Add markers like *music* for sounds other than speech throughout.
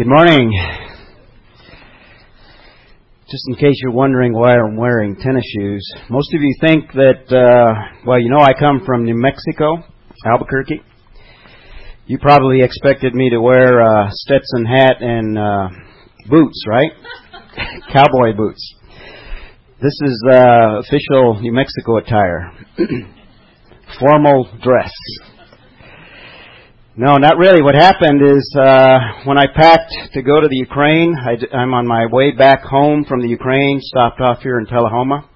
Good morning. Just in case you're wondering why I'm wearing tennis shoes, most of you think that, uh, well, you know I come from New Mexico, Albuquerque. You probably expected me to wear a Stetson hat and uh, boots, right? *laughs* Cowboy boots. This is uh, official New Mexico attire. *clears throat* Formal dress. No, not really. What happened is uh, when I packed to go to the Ukraine, I, I'm on my way back home from the Ukraine, stopped off here in Tullahoma.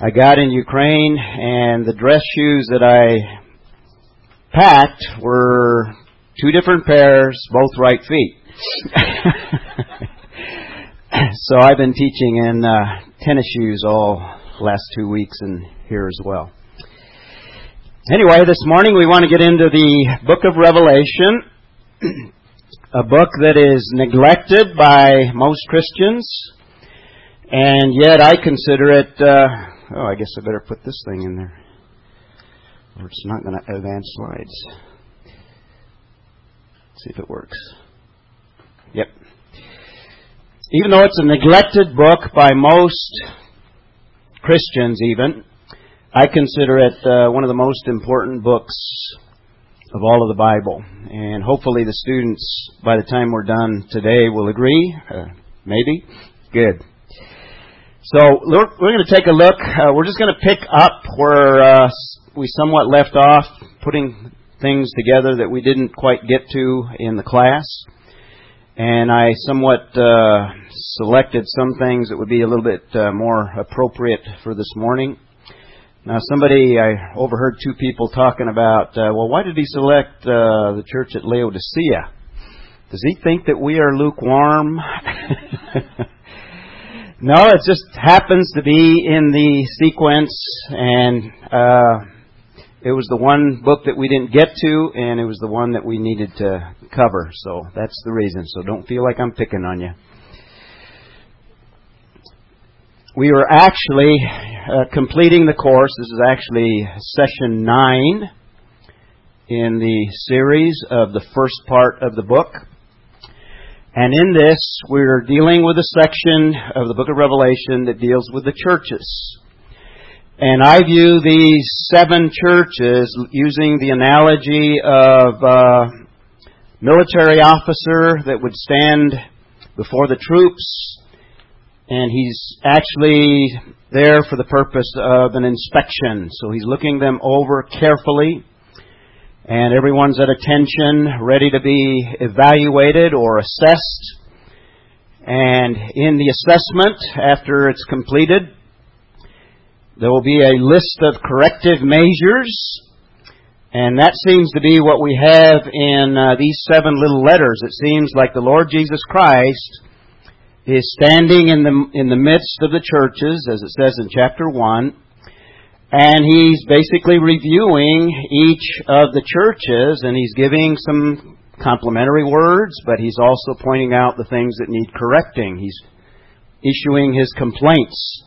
I got in Ukraine, and the dress shoes that I packed were two different pairs, both right feet. *laughs* so I've been teaching in uh, tennis shoes all last two weeks and here as well. Anyway, this morning we want to get into the book of Revelation, *clears throat* a book that is neglected by most Christians, and yet I consider it. Uh, oh, I guess I better put this thing in there, or it's not going to advance slides. Let's see if it works. Yep. Even though it's a neglected book by most Christians, even I consider it uh, one of the most important books of all of the Bible. And hopefully the students, by the time we're done today, will agree. Uh, maybe? Good. So we're, going to take a look. Uh, we're just going to pick up where uh, we somewhat left off, putting things together that we didn't quite get to in the class. And I somewhat uh, selected some things that would be a little bit uh, more appropriate for this morning. Now, somebody, I overheard two people talking about, uh, well, why did he select uh, the church at Laodicea? Does he think that we are lukewarm? *laughs* no, it just happens to be in the sequence, and uh, it was the one book that we didn't get to, and it was the one that we needed to cover. So that's the reason. So don't feel like I'm picking on you we were actually uh, completing the course. This is actually session nine in the series of the first part of the book. And in this, we're dealing with a section of the book of Revelation that deals with the churches. And I view these seven churches using the analogy of a military officer that would stand before the troops and he's actually there for the purpose of an inspection. So he's looking them over carefully, and everyone's at attention, ready to be evaluated or assessed. And in the assessment, after it's completed, there will be a list of corrective measures. And that seems to be what we have in uh, these seven little letters. It seems like the Lord Jesus Christ is standing in the, in the midst of the churches, as it says in chapter 1, and he's basically reviewing each of the churches, and he's giving some complimentary words, but he's also pointing out the things that need correcting. He's issuing his complaints.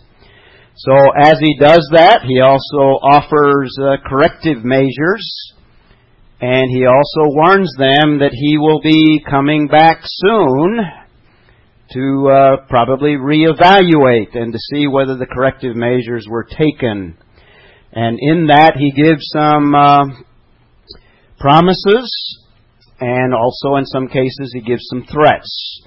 So as he does that, he also offers uh, corrective measures, and he also warns them that he will be coming back soon to uh, probably reevaluate and to see whether the corrective measures were taken. And in that, he gives some uh, promises, and also in some cases, he gives some threats.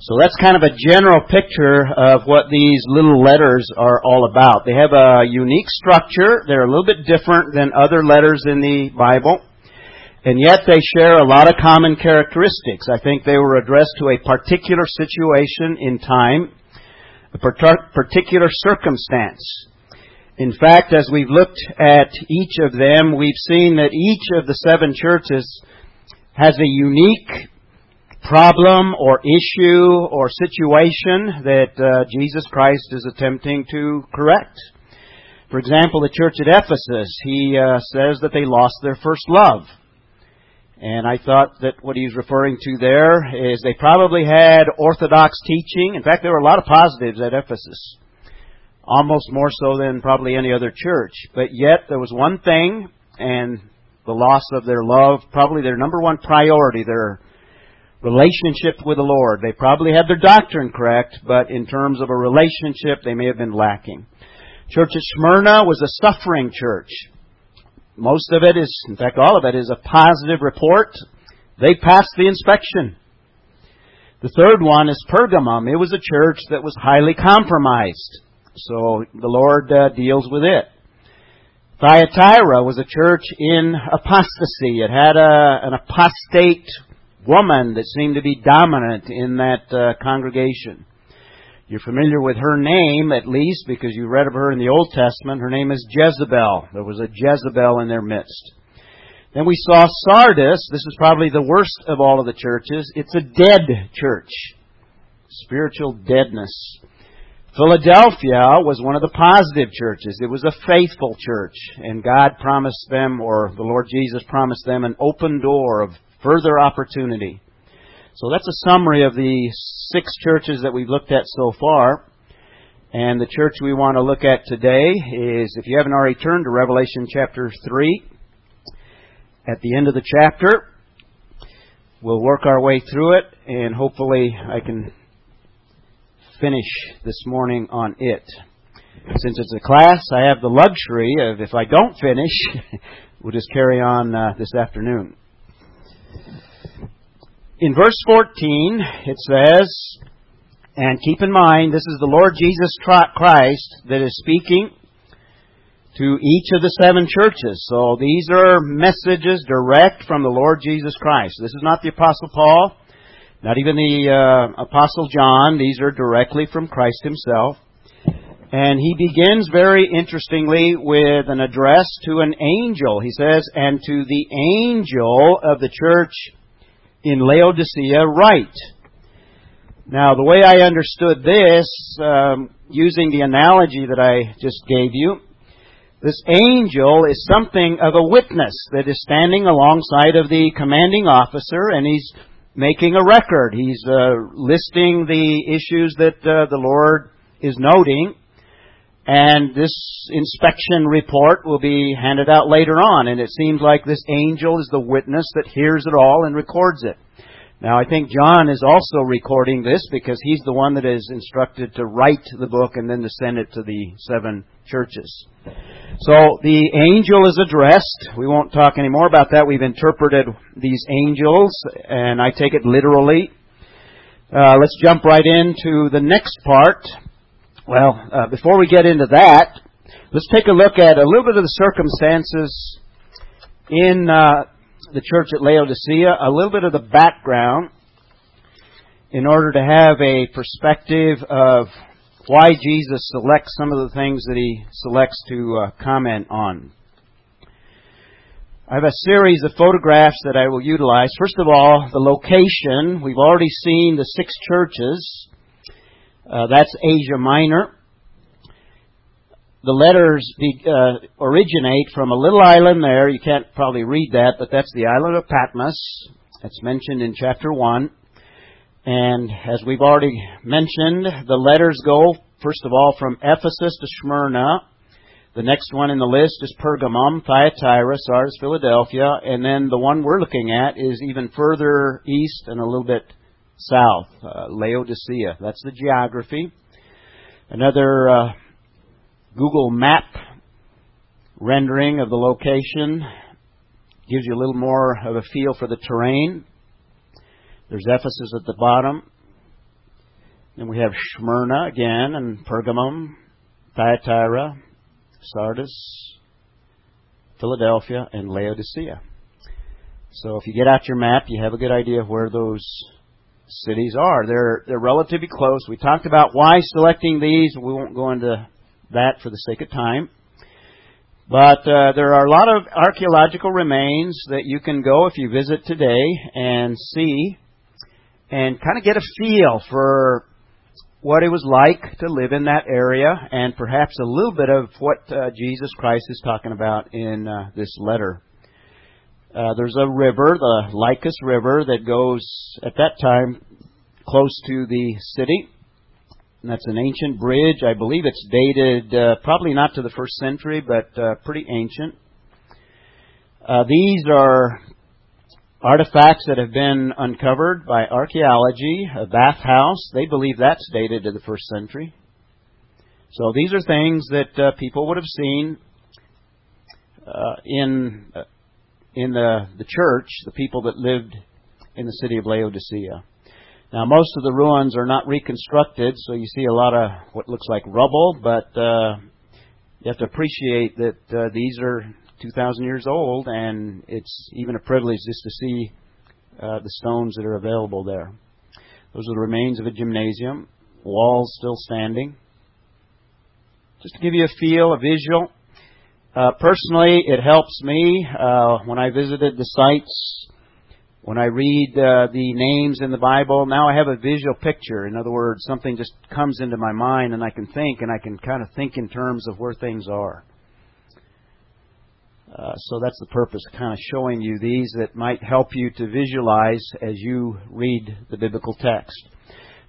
So that's kind of a general picture of what these little letters are all about. They have a unique structure. They're a little bit different than other letters in the Bible. And yet they share a lot of common characteristics. I think they were addressed to a particular situation in time, a particular circumstance. In fact, as we've looked at each of them, we've seen that each of the seven churches has a unique problem or issue or situation that uh, Jesus Christ is attempting to correct. For example, the church at Ephesus, he uh, says that they lost their first love. And I thought that what he's referring to there is they probably had orthodox teaching. In fact, there were a lot of positives at Ephesus. Almost more so than probably any other church. But yet, there was one thing, and the loss of their love, probably their number one priority, their relationship with the Lord. They probably had their doctrine correct, but in terms of a relationship, they may have been lacking. Church at Smyrna was a suffering church. Most of it is, in fact, all of it is a positive report. They passed the inspection. The third one is Pergamum. It was a church that was highly compromised. So the Lord uh, deals with it. Thyatira was a church in apostasy. It had a, an apostate woman that seemed to be dominant in that uh, congregation. You're familiar with her name, at least, because you read of her in the Old Testament. Her name is Jezebel. There was a Jezebel in their midst. Then we saw Sardis. This is probably the worst of all of the churches. It's a dead church. Spiritual deadness. Philadelphia was one of the positive churches. It was a faithful church, and God promised them, or the Lord Jesus promised them, an open door of further opportunity. So that's a summary of the six churches that we've looked at so far. And the church we want to look at today is, if you haven't already turned to Revelation chapter 3, at the end of the chapter, we'll work our way through it, and hopefully I can finish this morning on it. Since it's a class, I have the luxury of, if I don't finish, *laughs* we'll just carry on uh, this afternoon. In verse 14, it says, and keep in mind, this is the Lord Jesus Christ that is speaking to each of the seven churches. So these are messages direct from the Lord Jesus Christ. This is not the Apostle Paul. Not even the uh, Apostle John. These are directly from Christ himself. And he begins very interestingly with an address to an angel. He says, And to the angel of the church in Laodicea right. Now, the way I understood this, um, using the analogy that I just gave you, this angel is something of a witness that is standing alongside of the commanding officer, and he's making a record. He's uh, listing the issues that uh, the Lord is noting, and this inspection report will be handed out later on. And it seems like this angel is the witness that hears it all and records it. Now, I think John is also recording this because he's the one that is instructed to write the book and then to send it to the seven churches. So the angel is addressed. We won't talk any more about that. We've interpreted these angels, and I take it literally. Uh, let's jump right into the next part. Well, uh, before we get into that, let's take a look at a little bit of the circumstances in uh, the church at Laodicea, a little bit of the background, in order to have a perspective of why Jesus selects some of the things that he selects to uh, comment on. I have a series of photographs that I will utilize. First of all, the location. We've already seen the six churches. Uh, that's Asia Minor. The letters be, uh, originate from a little island there. You can't probably read that, but that's the island of Patmos. That's mentioned in chapter 1. And as we've already mentioned, the letters go, first of all, from Ephesus to Smyrna. The next one in the list is Pergamum, Thyatira, Sardis, Philadelphia. And then the one we're looking at is even further east and a little bit south, uh, Laodicea. That's the geography. Another uh, Google map rendering of the location gives you a little more of a feel for the terrain. There's Ephesus at the bottom. Then we have Smyrna again, and Pergamum, Thyatira, Sardis, Philadelphia, and Laodicea. So if you get out your map, you have a good idea of where those cities are. They're they're relatively close. We talked about why selecting these. We won't go into that for the sake of time. But uh, there are a lot of archaeological remains that you can go if you visit today and see and kind of get a feel for what it was like to live in that area and perhaps a little bit of what uh, Jesus Christ is talking about in uh, this letter. Uh, there's a river, the Lycus River, that goes at that time close to the city. And that's an ancient bridge. I believe it's dated uh, probably not to the first century, but uh, pretty ancient. Uh, these are artifacts that have been uncovered by archaeology, a bathhouse. They believe that's dated to the first century. So these are things that uh, people would have seen uh, in in the the church, the people that lived in the city of Laodicea. Now, most of the ruins are not reconstructed, so you see a lot of what looks like rubble, but uh, you have to appreciate that uh, these are 2,000 years old, and it's even a privilege just to see uh, the stones that are available there. Those are the remains of a gymnasium, walls still standing. Just to give you a feel, a visual. Uh, personally, it helps me uh, when I visited the sites when I read uh, the names in the Bible, now I have a visual picture. In other words, something just comes into my mind and I can think and I can kind of think in terms of where things are. Uh, so that's the purpose, kind of showing you these that might help you to visualize as you read the biblical text.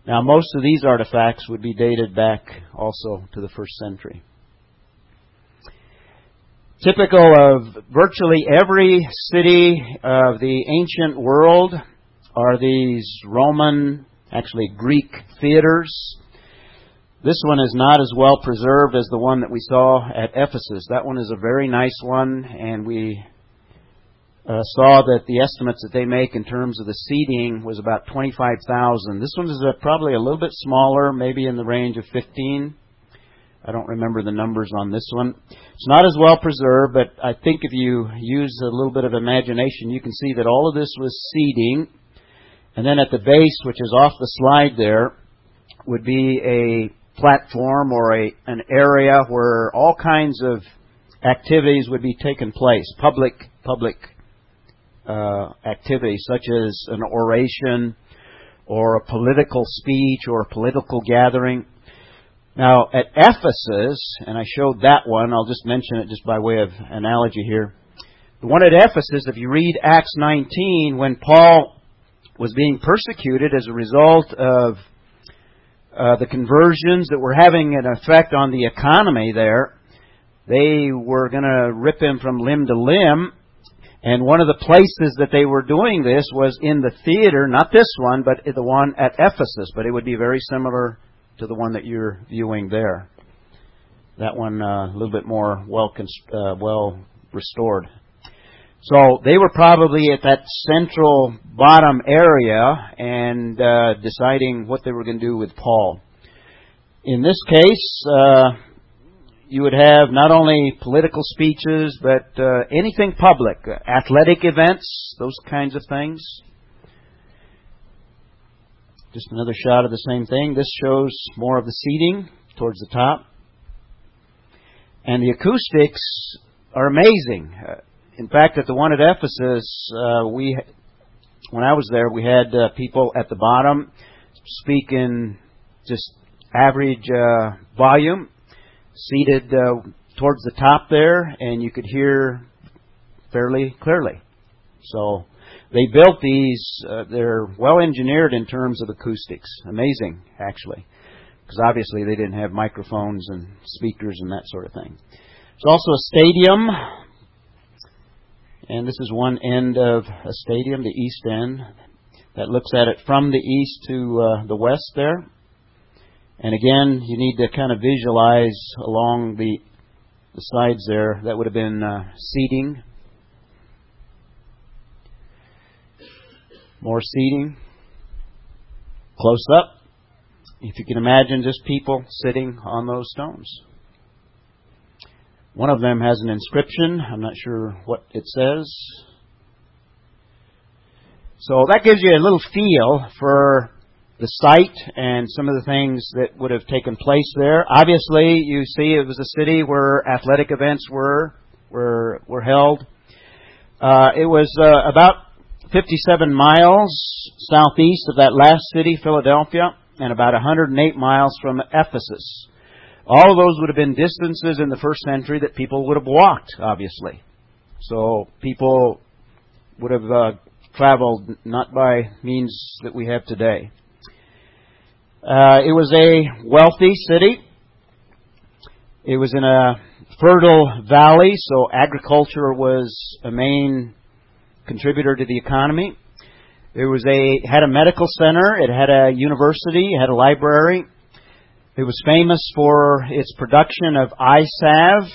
Now, most of these artifacts would be dated back also to the first century. Typical of virtually every city of the ancient world are these Roman, actually Greek theaters. This one is not as well preserved as the one that we saw at Ephesus. That one is a very nice one, and we uh, saw that the estimates that they make in terms of the seating was about 25,000. This one is uh, probably a little bit smaller, maybe in the range of 15. I don't remember the numbers on this one. It's not as well preserved, but I think if you use a little bit of imagination, you can see that all of this was seating. And then at the base, which is off the slide there, would be a platform or a, an area where all kinds of activities would be taking place. Public, public, uh, activities such as an oration or a political speech or a political gathering. Now, at Ephesus, and I showed that one, I'll just mention it just by way of analogy here. The one at Ephesus, if you read Acts 19, when Paul was being persecuted as a result of uh, the conversions that were having an effect on the economy there, they were going to rip him from limb to limb. And one of the places that they were doing this was in the theater, not this one, but the one at Ephesus. But it would be very similar to the one that you're viewing there. That one uh, a little bit more well uh, well restored. So they were probably at that central bottom area and uh, deciding what they were going to do with Paul. In this case, uh, you would have not only political speeches, but uh, anything public, athletic events, those kinds of things. Just another shot of the same thing. This shows more of the seating towards the top. And the acoustics are amazing. Uh, in fact, at the one at Ephesus, uh, we when I was there, we had uh, people at the bottom speak in just average uh, volume, seated uh, towards the top there, and you could hear fairly clearly. So they built these, uh, they're well engineered in terms of acoustics. Amazing, actually. Because obviously they didn't have microphones and speakers and that sort of thing. There's also a stadium. And this is one end of a stadium, the east end, that looks at it from the east to uh, the west there. And again, you need to kind of visualize along the, the sides there. That would have been uh, seating More seating. Close up. If you can imagine just people sitting on those stones. One of them has an inscription. I'm not sure what it says. So that gives you a little feel for the site and some of the things that would have taken place there. Obviously, you see it was a city where athletic events were were were held. Uh, it was uh, about 57 miles southeast of that last city, Philadelphia, and about 108 miles from Ephesus. All of those would have been distances in the first century that people would have walked, obviously. So people would have uh, traveled not by means that we have today. Uh, it was a wealthy city. It was in a fertile valley, so agriculture was a main contributor to the economy. It was a had a medical center. It had a university. It had a library. It was famous for its production of eye salve.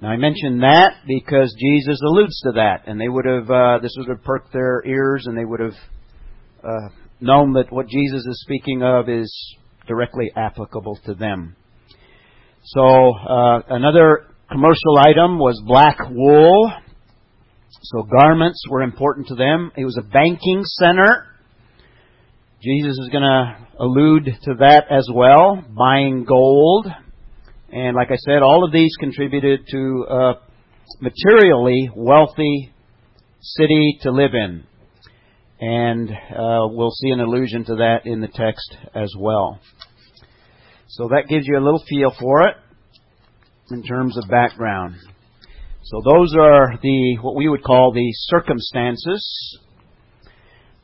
Now I mention that because Jesus alludes to that, and they would have uh, this would have perked their ears, and they would have uh, known that what Jesus is speaking of is directly applicable to them. So uh, another commercial item was black wool. So garments were important to them. It was a banking center. Jesus is going to allude to that as well, buying gold. And like I said, all of these contributed to a materially wealthy city to live in. And uh, we'll see an allusion to that in the text as well. So that gives you a little feel for it in terms of background. So those are the what we would call the circumstances.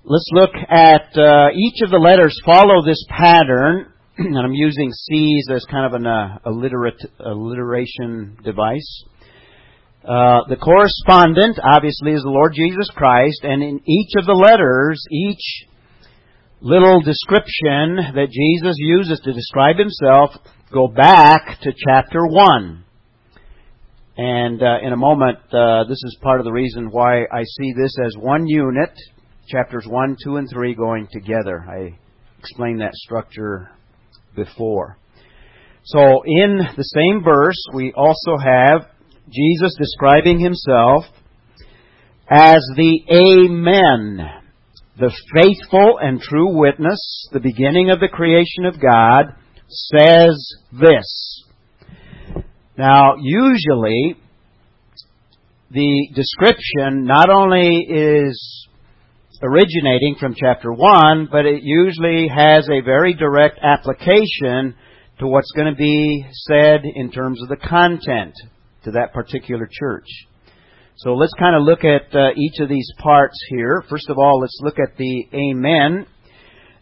Let's look at uh, each of the letters follow this pattern, *clears throat* and I'm using C's as kind of an uh, alliterate, alliteration device. Uh, the correspondent, obviously, is the Lord Jesus Christ, and in each of the letters, each little description that Jesus uses to describe himself go back to chapter 1. And uh, in a moment, uh, this is part of the reason why I see this as one unit, chapters 1, 2, and 3 going together. I explained that structure before. So in the same verse, we also have Jesus describing himself as the Amen, the faithful and true witness, the beginning of the creation of God, says this. Now, usually, the description not only is originating from chapter 1, but it usually has a very direct application to what's going to be said in terms of the content to that particular church. So let's kind of look at uh, each of these parts here. First of all, let's look at the Amen.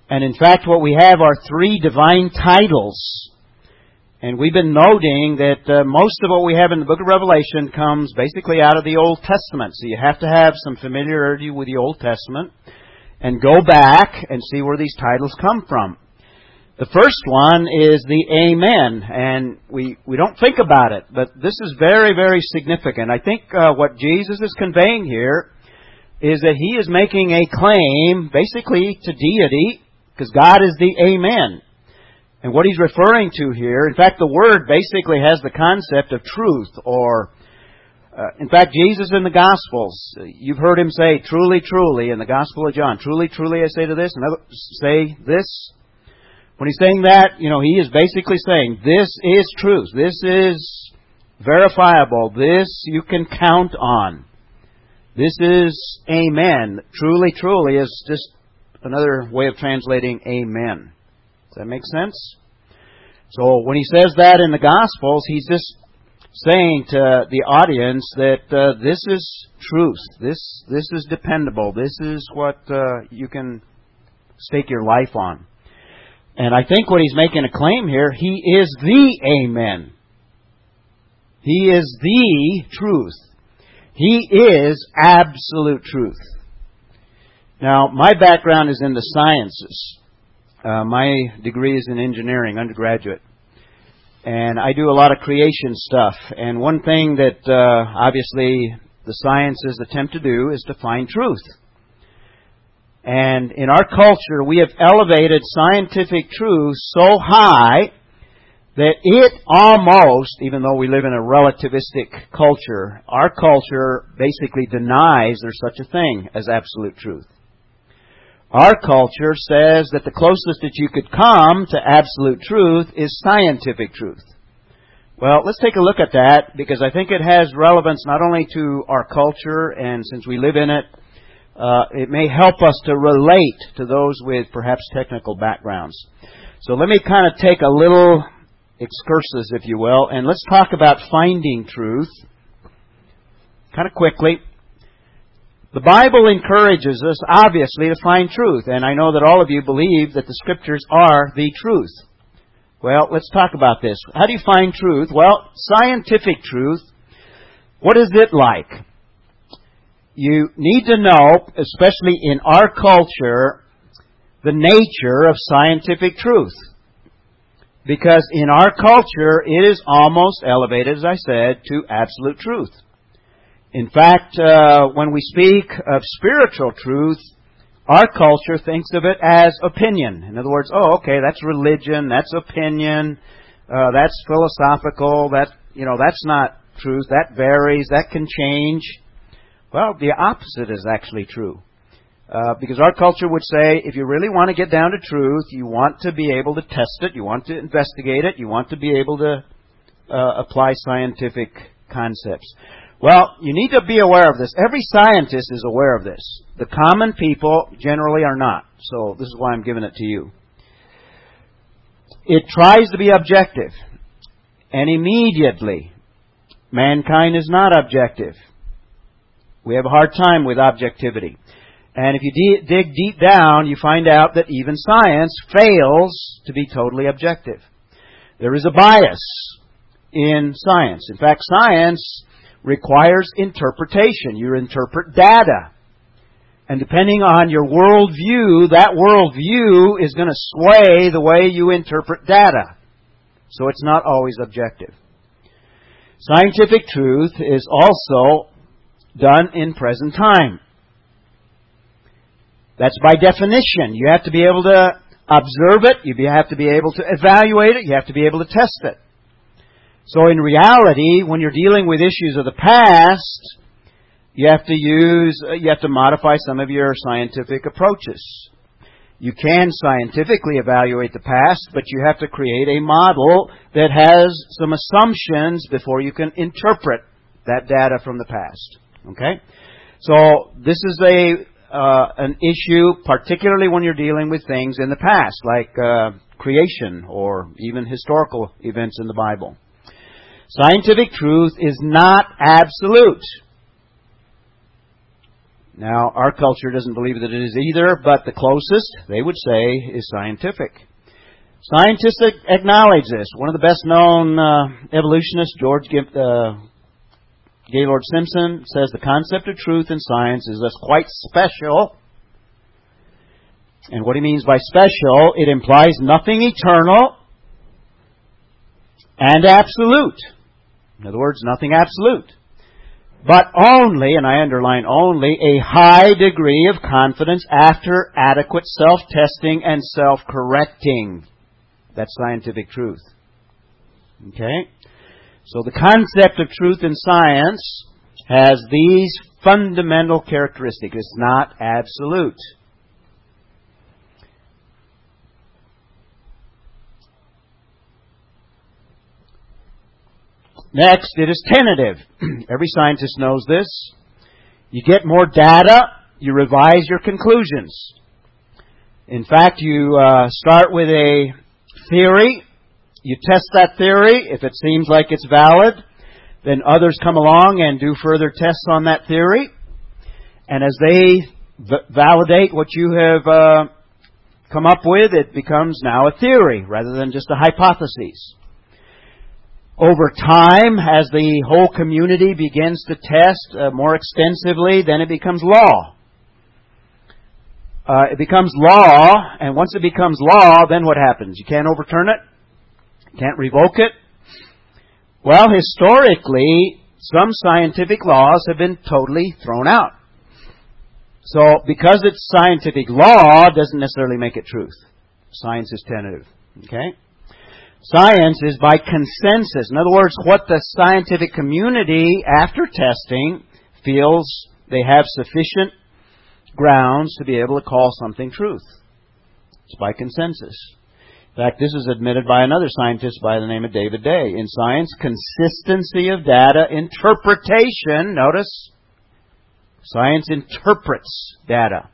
And in fact, what we have are three divine titles. And we've been noting that uh, most of what we have in the book of Revelation comes basically out of the Old Testament. So you have to have some familiarity with the Old Testament and go back and see where these titles come from. The first one is the Amen, and we, we don't think about it, but this is very, very significant. I think uh, what Jesus is conveying here is that he is making a claim, basically, to deity, because God is the Amen. And what he's referring to here, in fact, the word basically has the concept of truth, or, uh, in fact, Jesus in the Gospels, you've heard him say, truly, truly, in the Gospel of John, truly, truly, I say to this, and say this, when he's saying that, you know, he is basically saying, this is truth. This is verifiable. This you can count on. This is amen. Truly, truly is just another way of translating amen. Does that make sense? So when he says that in the Gospels, he's just saying to the audience that uh, this is truth. This this is dependable. This is what uh, you can stake your life on. And I think what he's making a claim here, he is the Amen. He is the truth. He is absolute truth. Now, my background is in the sciences. Uh, my degree is in engineering, undergraduate. And I do a lot of creation stuff. And one thing that uh, obviously the sciences attempt to do is to find truth. And in our culture, we have elevated scientific truth so high that it almost, even though we live in a relativistic culture, our culture basically denies there's such a thing as absolute truth. Our culture says that the closest that you could come to absolute truth is scientific truth. Well, let's take a look at that because I think it has relevance not only to our culture and since we live in it, uh, it may help us to relate to those with perhaps technical backgrounds. So let me kind of take a little excursus, if you will, and let's talk about finding truth kind of quickly. The Bible encourages us, obviously, to find truth, and I know that all of you believe that the Scriptures are the truth. Well, let's talk about this. How do you find truth? Well, scientific truth, what is it like? you need to know, especially in our culture, the nature of scientific truth. Because in our culture, it is almost elevated, as I said, to absolute truth. In fact, uh, when we speak of spiritual truth, our culture thinks of it as opinion. In other words, oh, okay, that's religion, that's opinion, uh, that's philosophical, that you know, that's not truth. That varies. That can change. Well, the opposite is actually true. Uh, because our culture would say if you really want to get down to truth, you want to be able to test it, you want to investigate it, you want to be able to uh, apply scientific concepts. Well, you need to be aware of this. Every scientist is aware of this. The common people generally are not. So this is why I'm giving it to you. It tries to be objective. And immediately, mankind is not objective. We have a hard time with objectivity. And if you de- dig deep down, you find out that even science fails to be totally objective. There is a bias in science. In fact, science requires interpretation. You interpret data. And depending on your worldview, that worldview is going to sway the way you interpret data. So it's not always objective. Scientific truth is also done in present time. That's by definition. You have to be able to observe it, you have to be able to evaluate it, you have to be able to test it. So in reality, when you're dealing with issues of the past, you have to use, you have to modify some of your scientific approaches. You can scientifically evaluate the past, but you have to create a model that has some assumptions before you can interpret that data from the past. Okay? So this is a uh, an issue, particularly when you're dealing with things in the past, like uh, creation or even historical events in the Bible. Scientific truth is not absolute. Now, our culture doesn't believe that it is either, but the closest, they would say, is scientific. Scientists acknowledge this. One of the best known uh, evolutionists, George uh, Gaylord Simpson, says the concept of truth in science is thus quite special. And what he means by special, it implies nothing eternal and absolute. In other words, nothing absolute but only, and I underline only, a high degree of confidence after adequate self-testing and self-correcting. That's scientific truth. Okay? So the concept of truth in science has these fundamental characteristics. It's not absolute. Next, it is tentative. *clears throat* Every scientist knows this. You get more data, you revise your conclusions. In fact, you uh, start with a theory, you test that theory. If it seems like it's valid, then others come along and do further tests on that theory. And as they v- validate what you have uh, come up with, it becomes now a theory rather than just a hypothesis over time, as the whole community begins to test uh, more extensively, then it becomes law. Uh, it becomes law, and once it becomes law, then what happens? You can't overturn it, can't revoke it. Well, historically, some scientific laws have been totally thrown out. So, because it's scientific law, doesn't necessarily make it truth. Science is tentative. Okay? Science is by consensus. In other words, what the scientific community, after testing, feels they have sufficient grounds to be able to call something truth. It's by consensus. In fact, this is admitted by another scientist by the name of David Day. In science, consistency of data, interpretation, notice, science interprets data.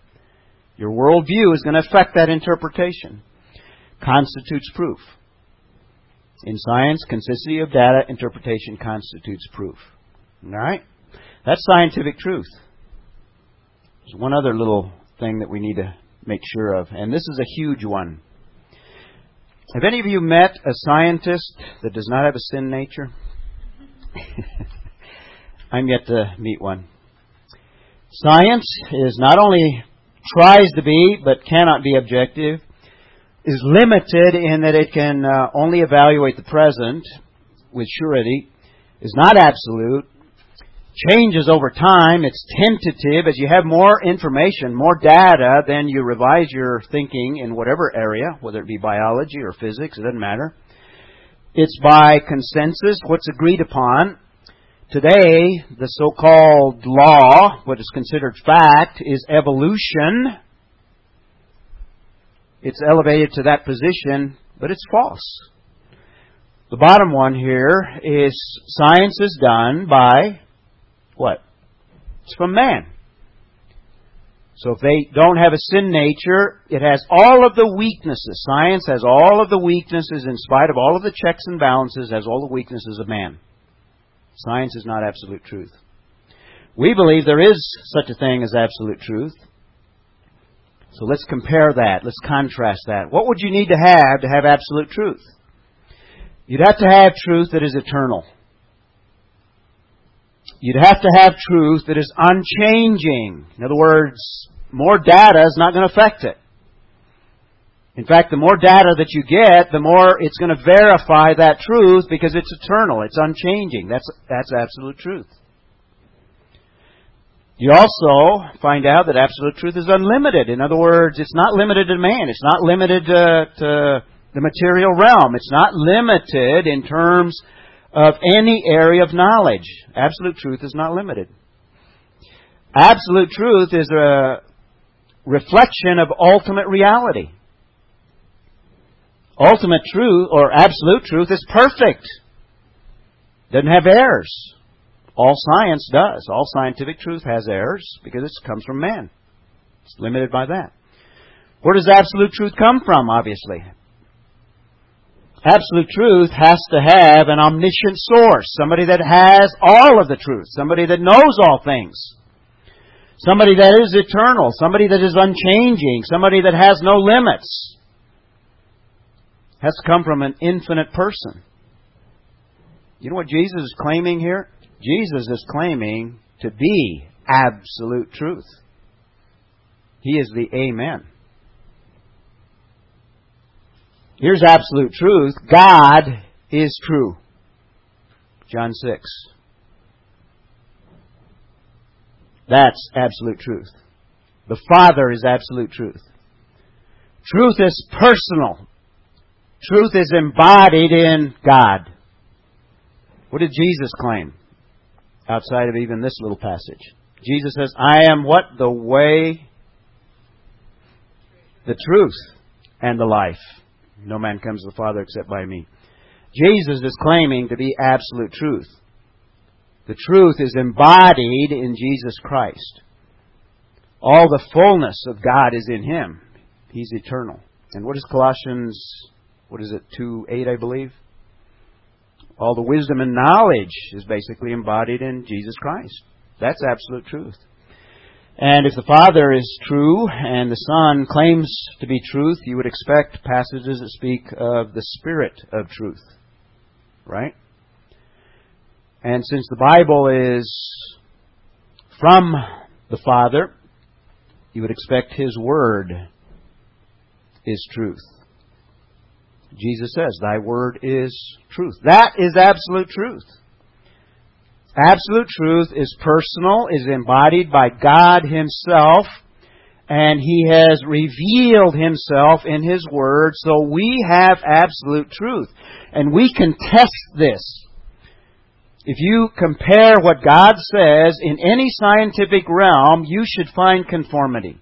Your worldview is going to affect that interpretation. Constitutes proof. In science, consistency of data interpretation constitutes proof. All right? That's scientific truth. There's one other little thing that we need to make sure of, and this is a huge one. Have any of you met a scientist that does not have a sin nature? *laughs* I'm yet to meet one. Science is not only tries to be, but cannot be objective, is limited in that it can uh, only evaluate the present with surety, is not absolute, changes over time, it's tentative. As you have more information, more data, then you revise your thinking in whatever area, whether it be biology or physics, it doesn't matter. It's by consensus, what's agreed upon. Today, the so-called law, what is considered fact, is evolution. It's elevated to that position, but it's false. The bottom one here is science is done by what? It's from man. So if they don't have a sin nature, it has all of the weaknesses. Science has all of the weaknesses in spite of all of the checks and balances, has all the weaknesses of man. Science is not absolute truth. We believe there is such a thing as absolute truth. So let's compare that. Let's contrast that. What would you need to have to have absolute truth? You'd have to have truth that is eternal. You'd have to have truth that is unchanging. In other words, more data is not going to affect it. In fact, the more data that you get, the more it's going to verify that truth because it's eternal, it's unchanging. That's, that's absolute truth. You also find out that absolute truth is unlimited. In other words, it's not limited to man. It's not limited to, to the material realm. It's not limited in terms of any area of knowledge. Absolute truth is not limited. Absolute truth is a reflection of ultimate reality. Ultimate truth or absolute truth is perfect. Doesn't have errors. All science does. All scientific truth has errors because it comes from man. It's limited by that. Where does absolute truth come from, obviously? Absolute truth has to have an omniscient source, somebody that has all of the truth, somebody that knows all things, somebody that is eternal, somebody that is unchanging, somebody that has no limits has to come from an infinite person. You know what Jesus is claiming here? Jesus is claiming to be absolute truth. He is the Amen. Here's absolute truth God is true. John 6. That's absolute truth. The Father is absolute truth. Truth is personal. Truth is embodied in God. What did Jesus claim outside of even this little passage? Jesus says, I am what? The way, the truth, and the life. No man comes to the Father except by me. Jesus is claiming to be absolute truth. The truth is embodied in Jesus Christ. All the fullness of God is in Him. He's eternal. And what is Colossians what is it, 2 8, I believe? All the wisdom and knowledge is basically embodied in Jesus Christ. That's absolute truth. And if the Father is true and the Son claims to be truth, you would expect passages that speak of the Spirit of truth. Right? And since the Bible is from the Father, you would expect His Word is truth. Jesus says, Thy word is truth. That is absolute truth. Absolute truth is personal, is embodied by God Himself, and He has revealed Himself in His Word, so we have absolute truth. And we can test this. If you compare what God says in any scientific realm, you should find conformity.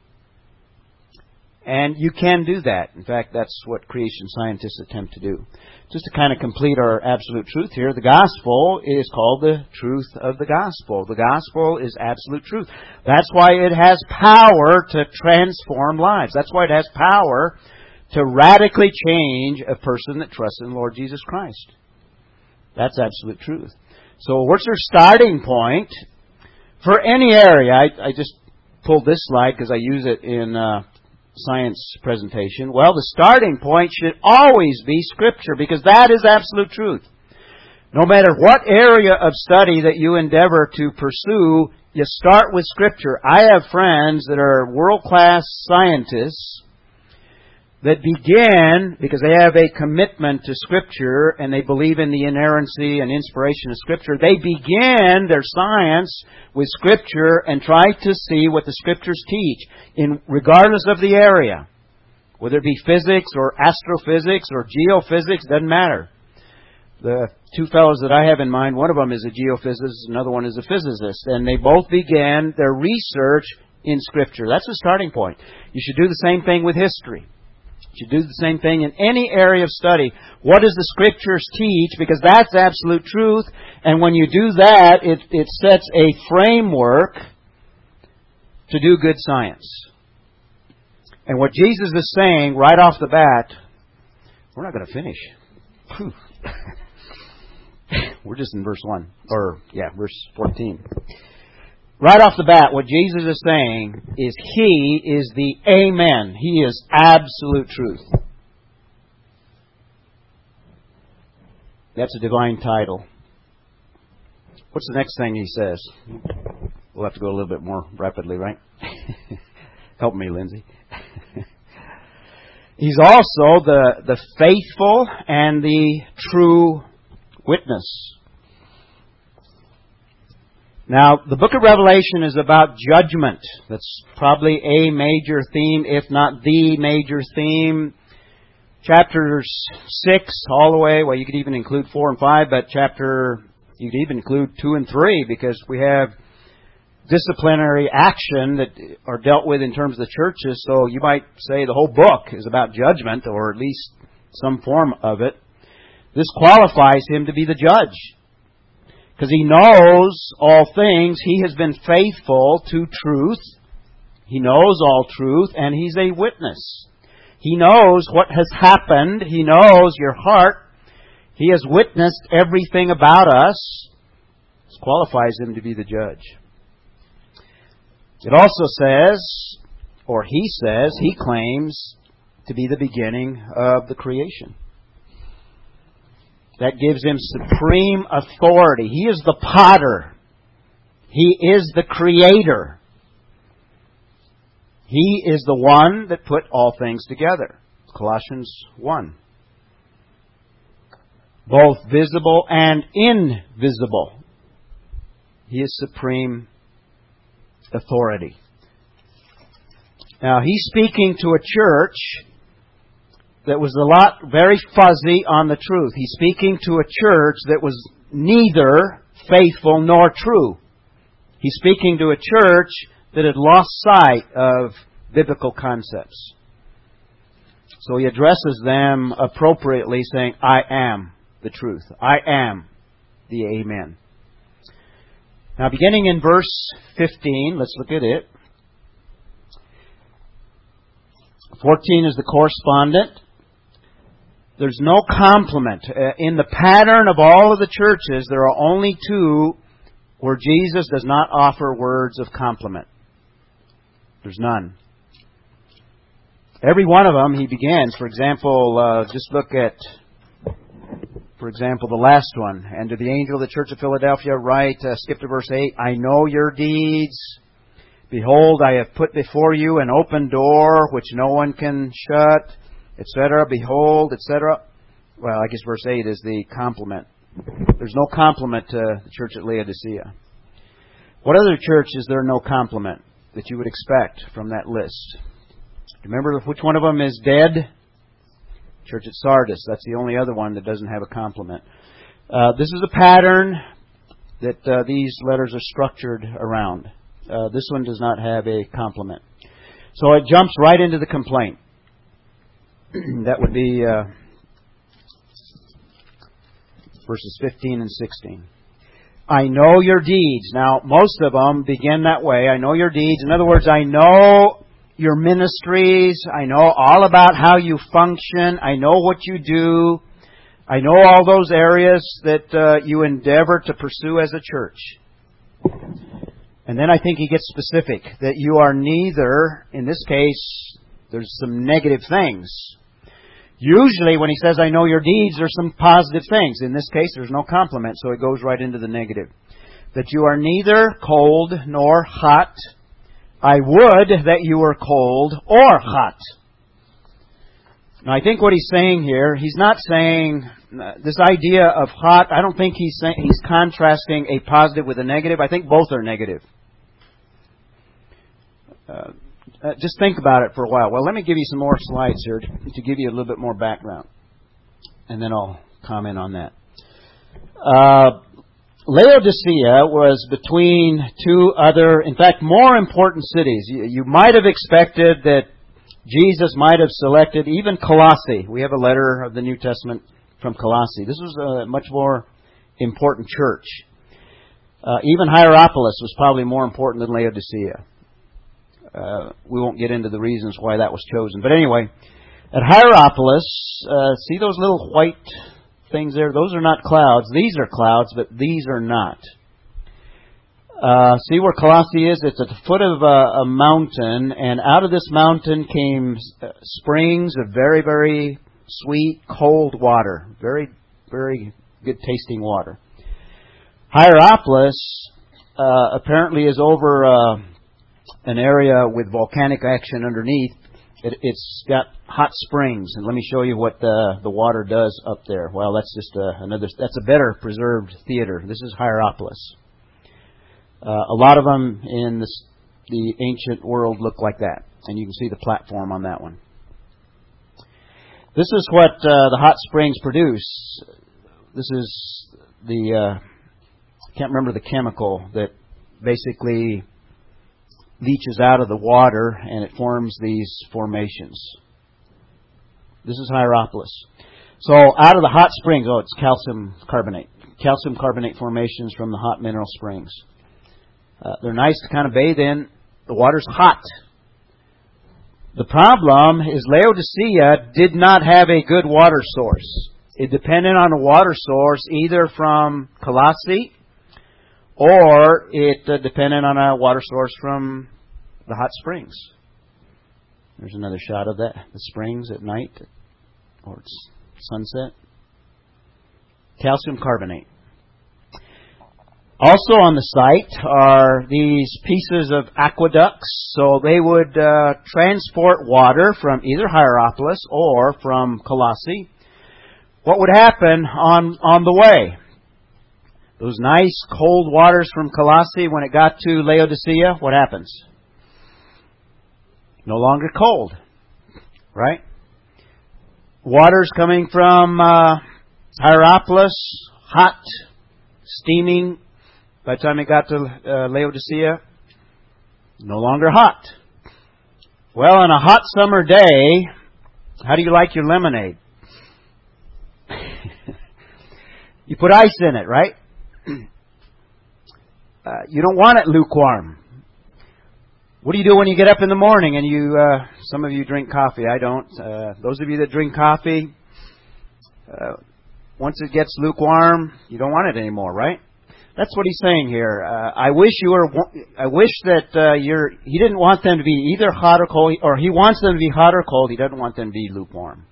And you can do that. In fact, that's what creation scientists attempt to do. Just to kind of complete our absolute truth here, the gospel is called the truth of the gospel. The gospel is absolute truth. That's why it has power to transform lives. That's why it has power to radically change a person that trusts in Lord Jesus Christ. That's absolute truth. So what's your starting point for any area? I, I just pulled this slide because I use it in uh, science presentation? Well, the starting point should always be Scripture because that is absolute truth. No matter what area of study that you endeavor to pursue, you start with Scripture. I have friends that are world class scientists that begin, because they have a commitment to Scripture and they believe in the inerrancy and inspiration of Scripture, they begin their science with Scripture and try to see what the Scriptures teach, in, regardless of the area. Whether it be physics or astrophysics or geophysics, doesn't matter. The two fellows that I have in mind, one of them is a geophysicist, another one is a physicist, and they both began their research in Scripture. That's the starting point. You should do the same thing with history. You do the same thing in any area of study. What does the Scriptures teach? Because that's absolute truth. And when you do that, it, it sets a framework to do good science. And what Jesus is saying right off the bat, we're not going to finish. *laughs* we're just in verse 1. Or, yeah, verse 14 right off the bat, what Jesus is saying is He is the Amen. He is absolute truth. That's a divine title. What's the next thing He says? We'll have to go a little bit more rapidly, right? *laughs* Help me, Lindsay. *laughs* He's also the, the faithful and the true witness. Now, the book of Revelation is about judgment. That's probably a major theme, if not the major theme. Chapters 6 all the way, well, you could even include 4 and 5, but chapter, you could even include 2 and 3 because we have disciplinary action that are dealt with in terms of the churches. So you might say the whole book is about judgment, or at least some form of it. This qualifies him to be the judge. Because he knows all things. He has been faithful to truth. He knows all truth, and he's a witness. He knows what has happened. He knows your heart. He has witnessed everything about us. This qualifies him to be the judge. It also says, or he says, he claims to be the beginning of the creation. That gives him supreme authority. He is the potter. He is the creator. He is the one that put all things together. Colossians 1. Both visible and invisible. He is supreme authority. Now, he's speaking to a church that was a lot very fuzzy on the truth. He's speaking to a church that was neither faithful nor true. He's speaking to a church that had lost sight of biblical concepts. So he addresses them appropriately, saying, I am the truth. I am the Amen. Now, beginning in verse 15, let's look at it. 14 is the correspondent. There's no compliment. Uh, in the pattern of all of the churches, there are only two where Jesus does not offer words of compliment. There's none. Every one of them he begins. For example, uh, just look at, for example, the last one. And to the angel of the church of Philadelphia, write, uh, skip to verse 8, I know your deeds. Behold, I have put before you an open door which no one can shut etc. Behold, etc. Well, I guess verse 8 is the compliment. There's no compliment to the church at Laodicea. What other church is there no compliment that you would expect from that list? Remember which one of them is dead? Church at Sardis. That's the only other one that doesn't have a compliment. Uh, this is a pattern that uh, these letters are structured around. Uh, this one does not have a compliment. So it jumps right into the complaint. *clears throat* that would be uh, verses 15 and 16. I know your deeds. Now, most of them begin that way. I know your deeds. In other words, I know your ministries. I know all about how you function. I know what you do. I know all those areas that uh, you endeavor to pursue as a church. And then I think he gets specific that you are neither, in this case, there's some negative things. Usually, when he says, I know your deeds, there's some positive things. In this case, there's no compliment, so it goes right into the negative. that you are neither cold nor hot. I would that you were cold or hot. Now, I think what he's saying here, he's not saying uh, this idea of hot. I don't think he's saying, he's contrasting a positive with a negative. I think both are negative. Uh, uh, just think about it for a while. Well, let me give you some more slides here to, give you a little bit more background, and then I'll comment on that. Uh, Laodicea was between two other, in fact, more important cities. You, you might have expected that Jesus might have selected even Colossae. We have a letter of the New Testament from Colossae. This was a much more important church. Uh, even Hierapolis was probably more important than Laodicea. Uh, we won't get into the reasons why that was chosen. But anyway, at Hierapolis, uh, see those little white things there? Those are not clouds. These are clouds, but these are not. Uh, see where Colossae is? It's at the foot of a, a mountain, and out of this mountain came uh, springs of very, very sweet, cold water. Very, very good tasting water. Hierapolis uh, apparently is over uh, an area with volcanic action underneath. It, has got hot springs, and let me show you what the the water does up there. Well, that's just a, another. That's a better preserved theater. This is Hierapolis. Uh, a lot of them in the, the ancient world look like that, and you can see the platform on that one. This is what uh, the hot springs produce. This is the uh, I can't remember the chemical that basically leaches out of the water and it forms these formations. This is Hierapolis. So out of the hot springs, oh, it's calcium carbonate. Calcium carbonate formations from the hot mineral springs. Uh, they're nice to kind of bathe in. The water's hot. The problem is Laodicea did not have a good water source. It depended on a water source either from Colossae or it uh, depended on a water source from the hot springs. There's another shot of that, the springs at night or it's sunset. Calcium carbonate. Also on the site are these pieces of aqueducts. So they would uh, transport water from either Hierapolis or from Colossae. What would happen on, on the way? Those nice cold waters from Colossae, when it got to Laodicea, what happens? No longer cold. Right? Water's coming from uh, Hierapolis, hot, steaming, by the time it got to uh, Laodicea, no longer hot. Well, on a hot summer day, how do you like your lemonade? *laughs* you put ice in it, right? Uh, you don't want it lukewarm. What do you do when you get up in the morning and you? Uh, some of you drink coffee. I don't. Uh, those of you that drink coffee, uh, once it gets lukewarm, you don't want it anymore, right? That's what he's saying here. Uh, I wish you were. I wish that uh, you're. He didn't want them to be either hot or cold, or he wants them to be hot or cold. He doesn't want them to be lukewarm.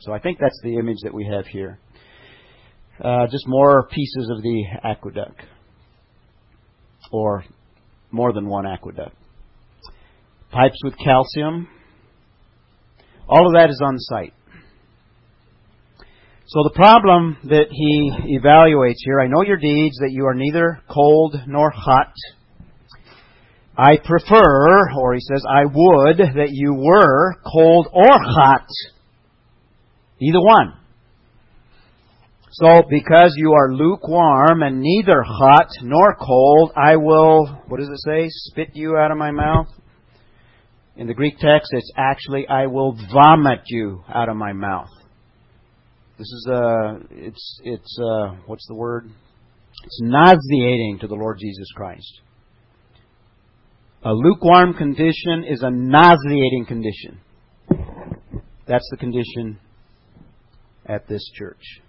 So I think that's the image that we have here. Uh, just more pieces of the aqueduct, or more than one aqueduct. Pipes with calcium. All of that is on site. So the problem that he evaluates here, I know your deeds, that you are neither cold nor hot. I prefer, or he says, I would that you were cold or hot. Either one. So, because you are lukewarm and neither hot nor cold, I will, what does it say? Spit you out of my mouth? In the Greek text, it's actually, I will vomit you out of my mouth. This is uh it's it's uh what's the word? It's nauseating to the Lord Jesus Christ. A lukewarm condition is a nauseating condition. That's the condition at this church.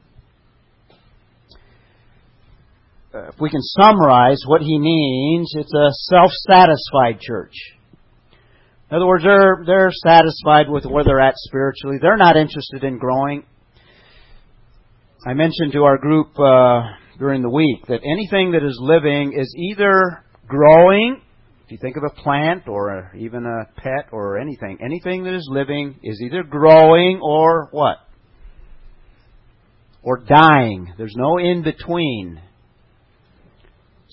Uh, if we can summarize what he means, it's a self-satisfied church. In other words, they're, they're satisfied with where they're at spiritually. They're not interested in growing. I mentioned to our group uh, during the week that anything that is living is either growing, if you think of a plant or even a pet or anything, anything that is living is either growing or what? Or dying. There's no in between.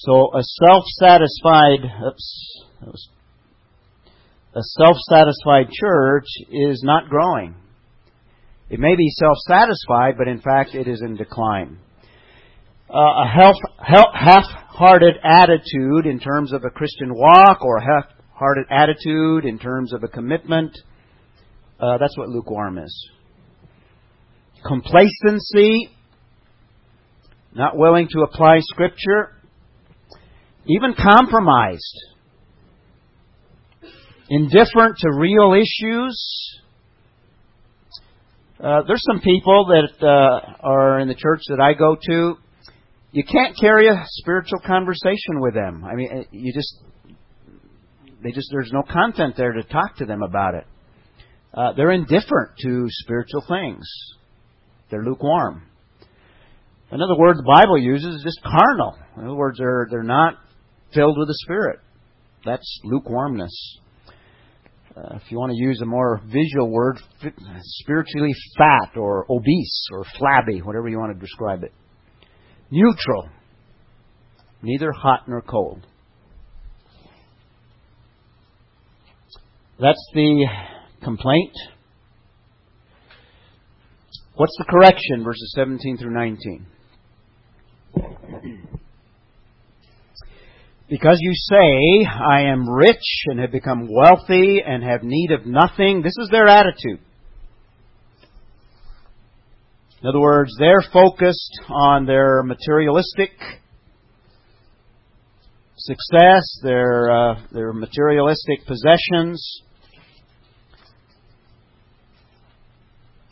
So a self-satisfied, oops, a self-satisfied church is not growing. It may be self-satisfied, but in fact it is in decline. Uh, a half-hearted attitude in terms of a Christian walk or a half-hearted attitude in terms of a commitment, uh, that's what lukewarm is. Complacency, not willing to apply Scripture, even compromised, indifferent to real issues, uh, there's some people that uh, are in the church that I go to. You can't carry a spiritual conversation with them. I mean, uh, you just they just there's no content there to talk to them about it. Uh, they're indifferent to spiritual things. They're lukewarm. Another word the Bible uses is just carnal. In other words, they're they're not filled with the Spirit. That's lukewarmness. Uh, if you want to use a more visual word, spiritually fat or obese or flabby, whatever you want to describe it. Neutral, neither hot nor cold. That's the complaint. What's the correction, verses 17 through 19? Because you say, I am rich and have become wealthy and have need of nothing. This is their attitude. In other words, they're focused on their materialistic success, their, uh, their materialistic possessions.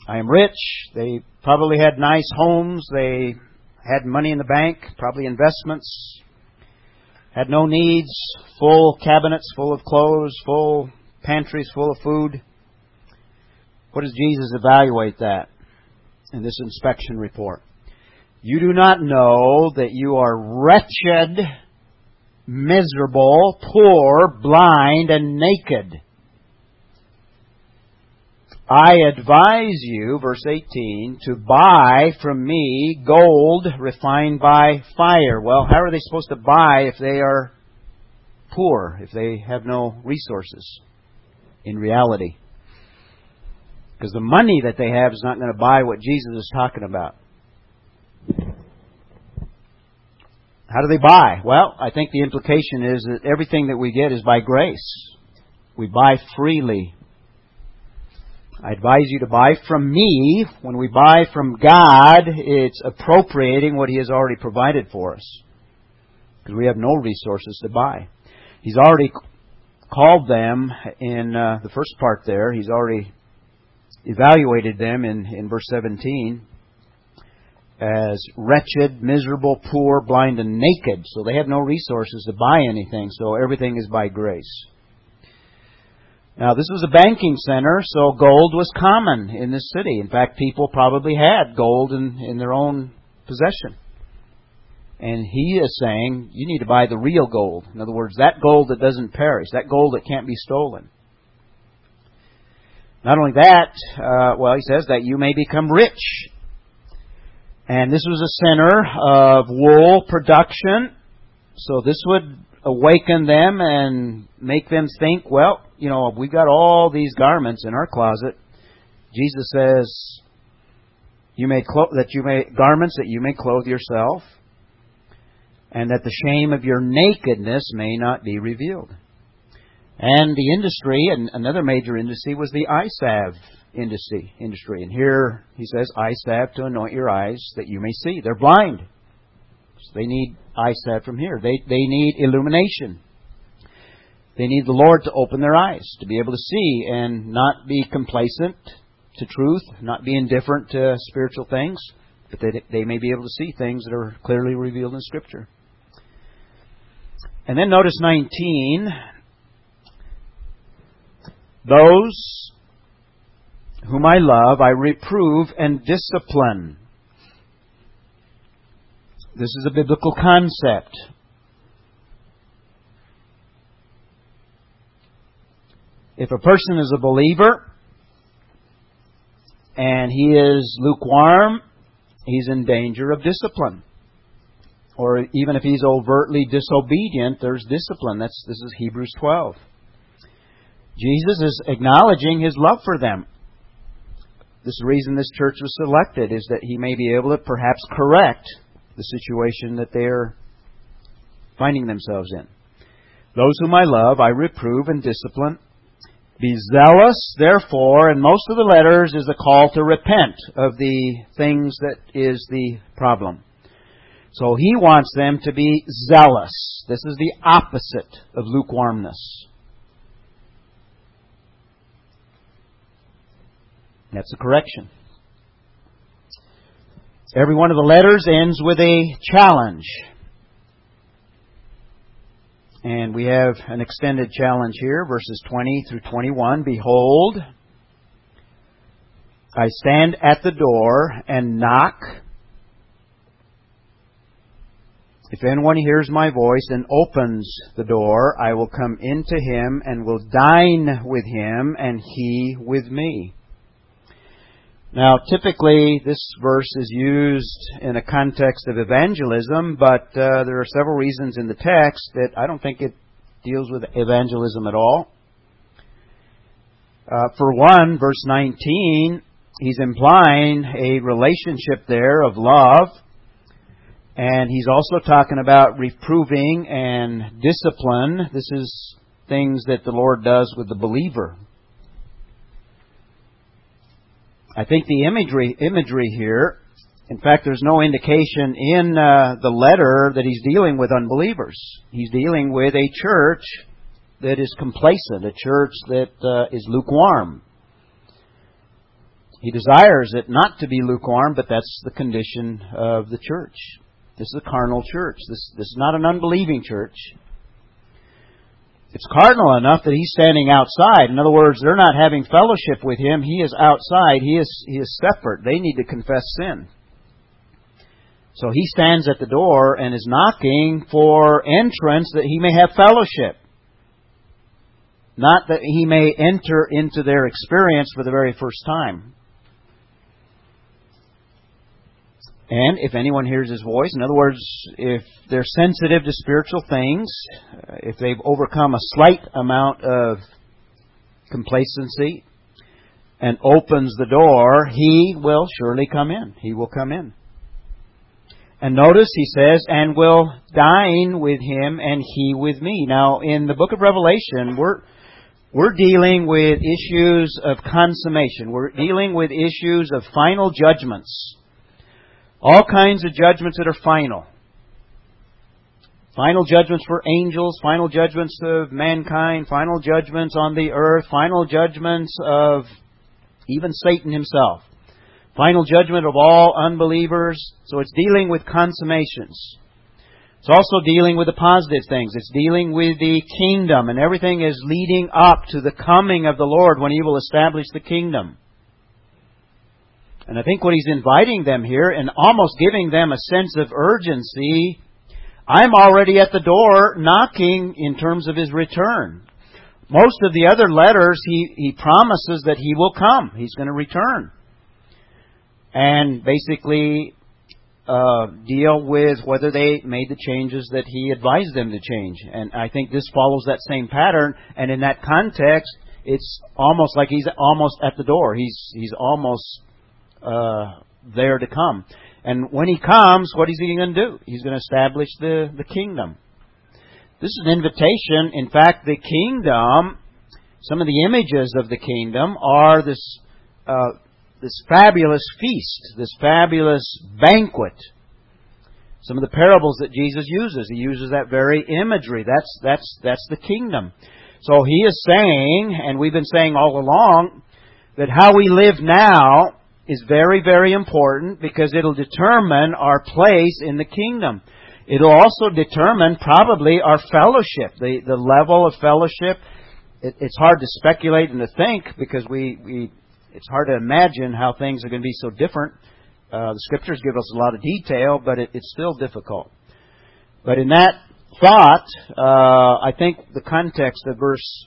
I am rich. They probably had nice homes. They had money in the bank, probably investments had no needs, full cabinets full of clothes, full pantries full of food. What does Jesus evaluate that in this inspection report? You do not know that you are wretched, miserable, poor, blind, and naked. I advise you, verse 18, to buy from me gold refined by fire. Well, how are they supposed to buy if they are poor, if they have no resources in reality? Because the money that they have is not going to buy what Jesus is talking about. How do they buy? Well, I think the implication is that everything that we get is by grace. We buy freely I advise you to buy from me. When we buy from God, it's appropriating what He has already provided for us. Because we have no resources to buy. He's already called them in uh, the first part there. He's already evaluated them in, in verse 17 as wretched, miserable, poor, blind, and naked. So they have no resources to buy anything. So everything is by grace. Now, this was a banking center, so gold was common in this city. In fact, people probably had gold in, in their own possession. And he is saying, you need to buy the real gold. In other words, that gold that doesn't perish, that gold that can't be stolen. Not only that, uh, well, he says that you may become rich. And this was a center of wool production. So this would awaken them and make them think, well, you know, we've got all these garments in our closet. Jesus says, you may clo- that you may garments that you may clothe yourself, and that the shame of your nakedness may not be revealed. And the industry, and another major industry, was the eye salve industry. Industry, and here he says, eye salve to anoint your eyes that you may see. They're blind, they need eyesight from here. They they need illumination. They need the Lord to open their eyes, to be able to see and not be complacent to truth, not be indifferent to spiritual things, but that they may be able to see things that are clearly revealed in Scripture. And then notice 19. Those whom I love, I reprove and discipline. This is a biblical concept. If a person is a believer and he is lukewarm, he's in danger of discipline. Or even if he's overtly disobedient, there's discipline. That's this is Hebrews 12. Jesus is acknowledging his love for them. This reason this church was selected is that he may be able to perhaps correct the situation that they're finding themselves in. Those whom I love, I reprove and discipline. Be zealous, therefore, and most of the letters is a call to repent of the things that is the problem. So he wants them to be zealous. This is the opposite of lukewarmness. That's a correction. Every one of the letters ends with a challenge. And we have an extended challenge here, verses 20 through 21. Behold, I stand at the door and knock. If anyone hears my voice and opens the door, I will come into him and will dine with him and he with me. Now, typically, this verse is used in a context of evangelism, but uh, there are several reasons in the text that I don't think it deals with evangelism at all. Uh, for one, verse 19, he's implying a relationship there of love, and he's also talking about reproving and discipline. This is things that the Lord does with the believer. I think the imagery imagery here, in fact, there's no indication in uh, the letter that he's dealing with unbelievers. He's dealing with a church that is complacent, a church that uh, is lukewarm. He desires it not to be lukewarm, but that's the condition of the church. This is a carnal church. This, this is not an unbelieving church it's cardinal enough that he's standing outside. In other words, they're not having fellowship with him. He is outside. He is, he is separate. They need to confess sin. So he stands at the door and is knocking for entrance that he may have fellowship. Not that he may enter into their experience for the very first time. And if anyone hears his voice, in other words, if they're sensitive to spiritual things, uh, if they've overcome a slight amount of complacency and opens the door, he will surely come in. He will come in. And notice he says, and will dine with him and he with me. Now, in the book of Revelation, we're, we're dealing with issues of consummation. We're dealing with issues of final judgments. All kinds of judgments that are final. Final judgments for angels, final judgments of mankind, final judgments on the earth, final judgments of even Satan himself. Final judgment of all unbelievers. So it's dealing with consummations. It's also dealing with the positive things. It's dealing with the kingdom, and everything is leading up to the coming of the Lord when He will establish the kingdom. And I think what he's inviting them here and almost giving them a sense of urgency, I'm already at the door knocking in terms of his return. Most of the other letters, he, he promises that he will come. He's going to return. And basically uh, deal with whether they made the changes that he advised them to change. And I think this follows that same pattern. And in that context, it's almost like he's almost at the door. He's he's almost uh, there to come. And when he comes, what is he going to do? He's going to establish the, the kingdom. This is an invitation. In fact, the kingdom, some of the images of the kingdom are this, uh, this fabulous feast, this fabulous banquet. Some of the parables that Jesus uses, he uses that very imagery. That's, that's, that's the kingdom. So he is saying, and we've been saying all along, that how we live now is very, very important because it'll determine our place in the kingdom. It'll also determine probably our fellowship, the, the level of fellowship. It, it's hard to speculate and to think because we, we, it's hard to imagine how things are going to be so different Uh, the scriptures give us a lot of detail, but it, it's still difficult. But in that thought, uh, I think the context of verse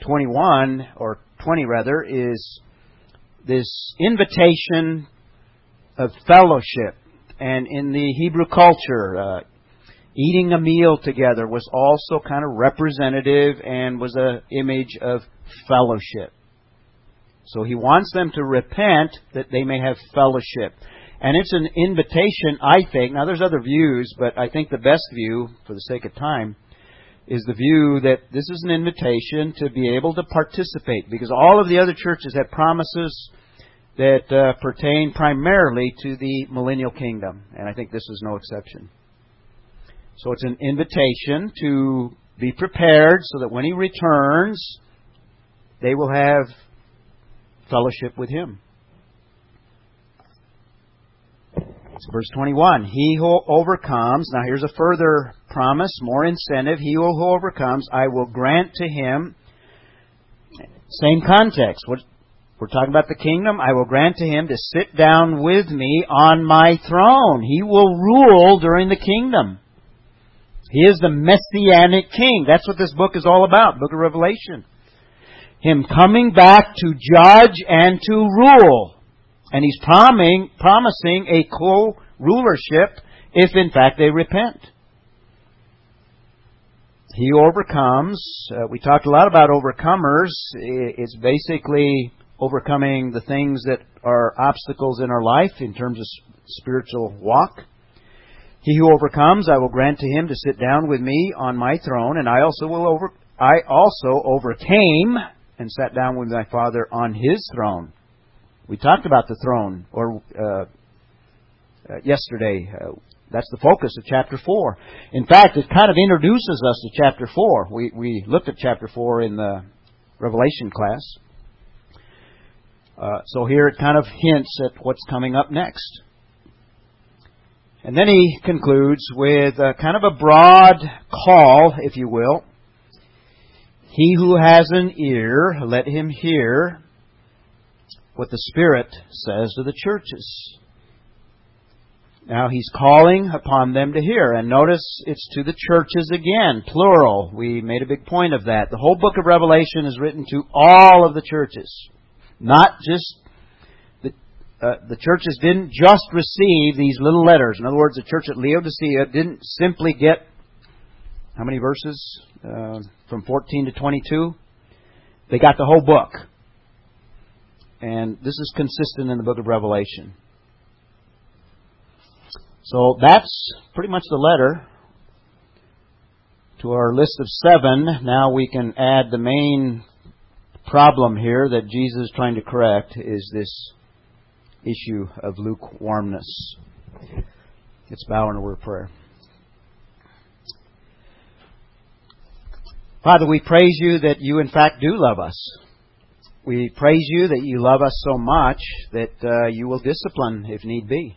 21, or 20 rather, is this invitation of fellowship. And in the Hebrew culture, uh, eating a meal together was also kind of representative and was an image of fellowship. So he wants them to repent that they may have fellowship. And it's an invitation, I think. Now, there's other views, but I think the best view, for the sake of time, is the view that this is an invitation to be able to participate because all of the other churches have promises that uh, pertain primarily to the millennial kingdom, and I think this is no exception. So it's an invitation to be prepared so that when he returns, they will have fellowship with him. Verse 21 He who overcomes, now here's a further promise, more incentive. He who overcomes, I will grant to him. Same context. What, we're talking about the kingdom. I will grant to him to sit down with me on my throne. He will rule during the kingdom. He is the messianic king. That's what this book is all about, book of Revelation. Him coming back to judge and to rule. And he's promising, promising a co-rulership if in fact they repent. He overcomes. Uh, we talked a lot about overcomers. It's basically overcoming the things that are obstacles in our life in terms of spiritual walk. He who overcomes, I will grant to him to sit down with me on my throne, and I also will over. I also overcame and sat down with my Father on his throne. We talked about the throne, or uh, uh, yesterday. Uh, that's the focus of chapter four. In fact, it kind of introduces us to chapter four. We we looked at chapter four in the Revelation class. Uh, so here it kind of hints at what's coming up next. And then he concludes with a kind of a broad call, if you will. He who has an ear, let him hear what the Spirit says to the churches. Now he's calling upon them to hear. And notice it's to the churches again, plural. We made a big point of that. The whole book of Revelation is written to all of the churches. Not just the, uh, the churches didn't just receive these little letters. In other words, the church at Laodicea didn't simply get how many verses uh, from 14 to 22? They got the whole book. And this is consistent in the book of Revelation. So that's pretty much the letter. To our list of seven, now we can add the main problem here that Jesus is trying to correct is this issue of lukewarmness. Let's bow in a word of prayer. Father, we praise you that you in fact do love us. We praise you that you love us so much that uh, you will discipline if need be.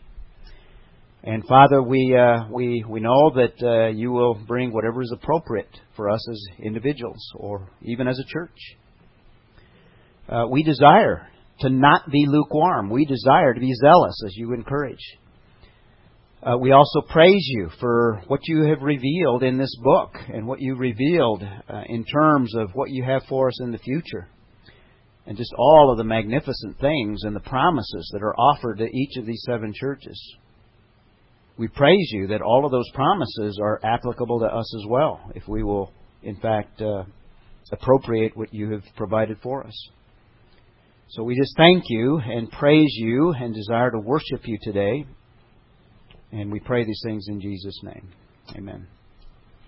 And Father, we uh, we we know that uh, you will bring whatever is appropriate for us as individuals or even as a church. Uh, we desire to not be lukewarm. We desire to be zealous as you encourage. Uh, we also praise you for what you have revealed in this book and what you revealed uh, in terms of what you have for us in the future. And just all of the magnificent things and the promises that are offered to each of these seven churches. We praise you that all of those promises are applicable to us as well, if we will, in fact, uh, appropriate what you have provided for us. So we just thank you and praise you and desire to worship you today. And we pray these things in Jesus' name. Amen.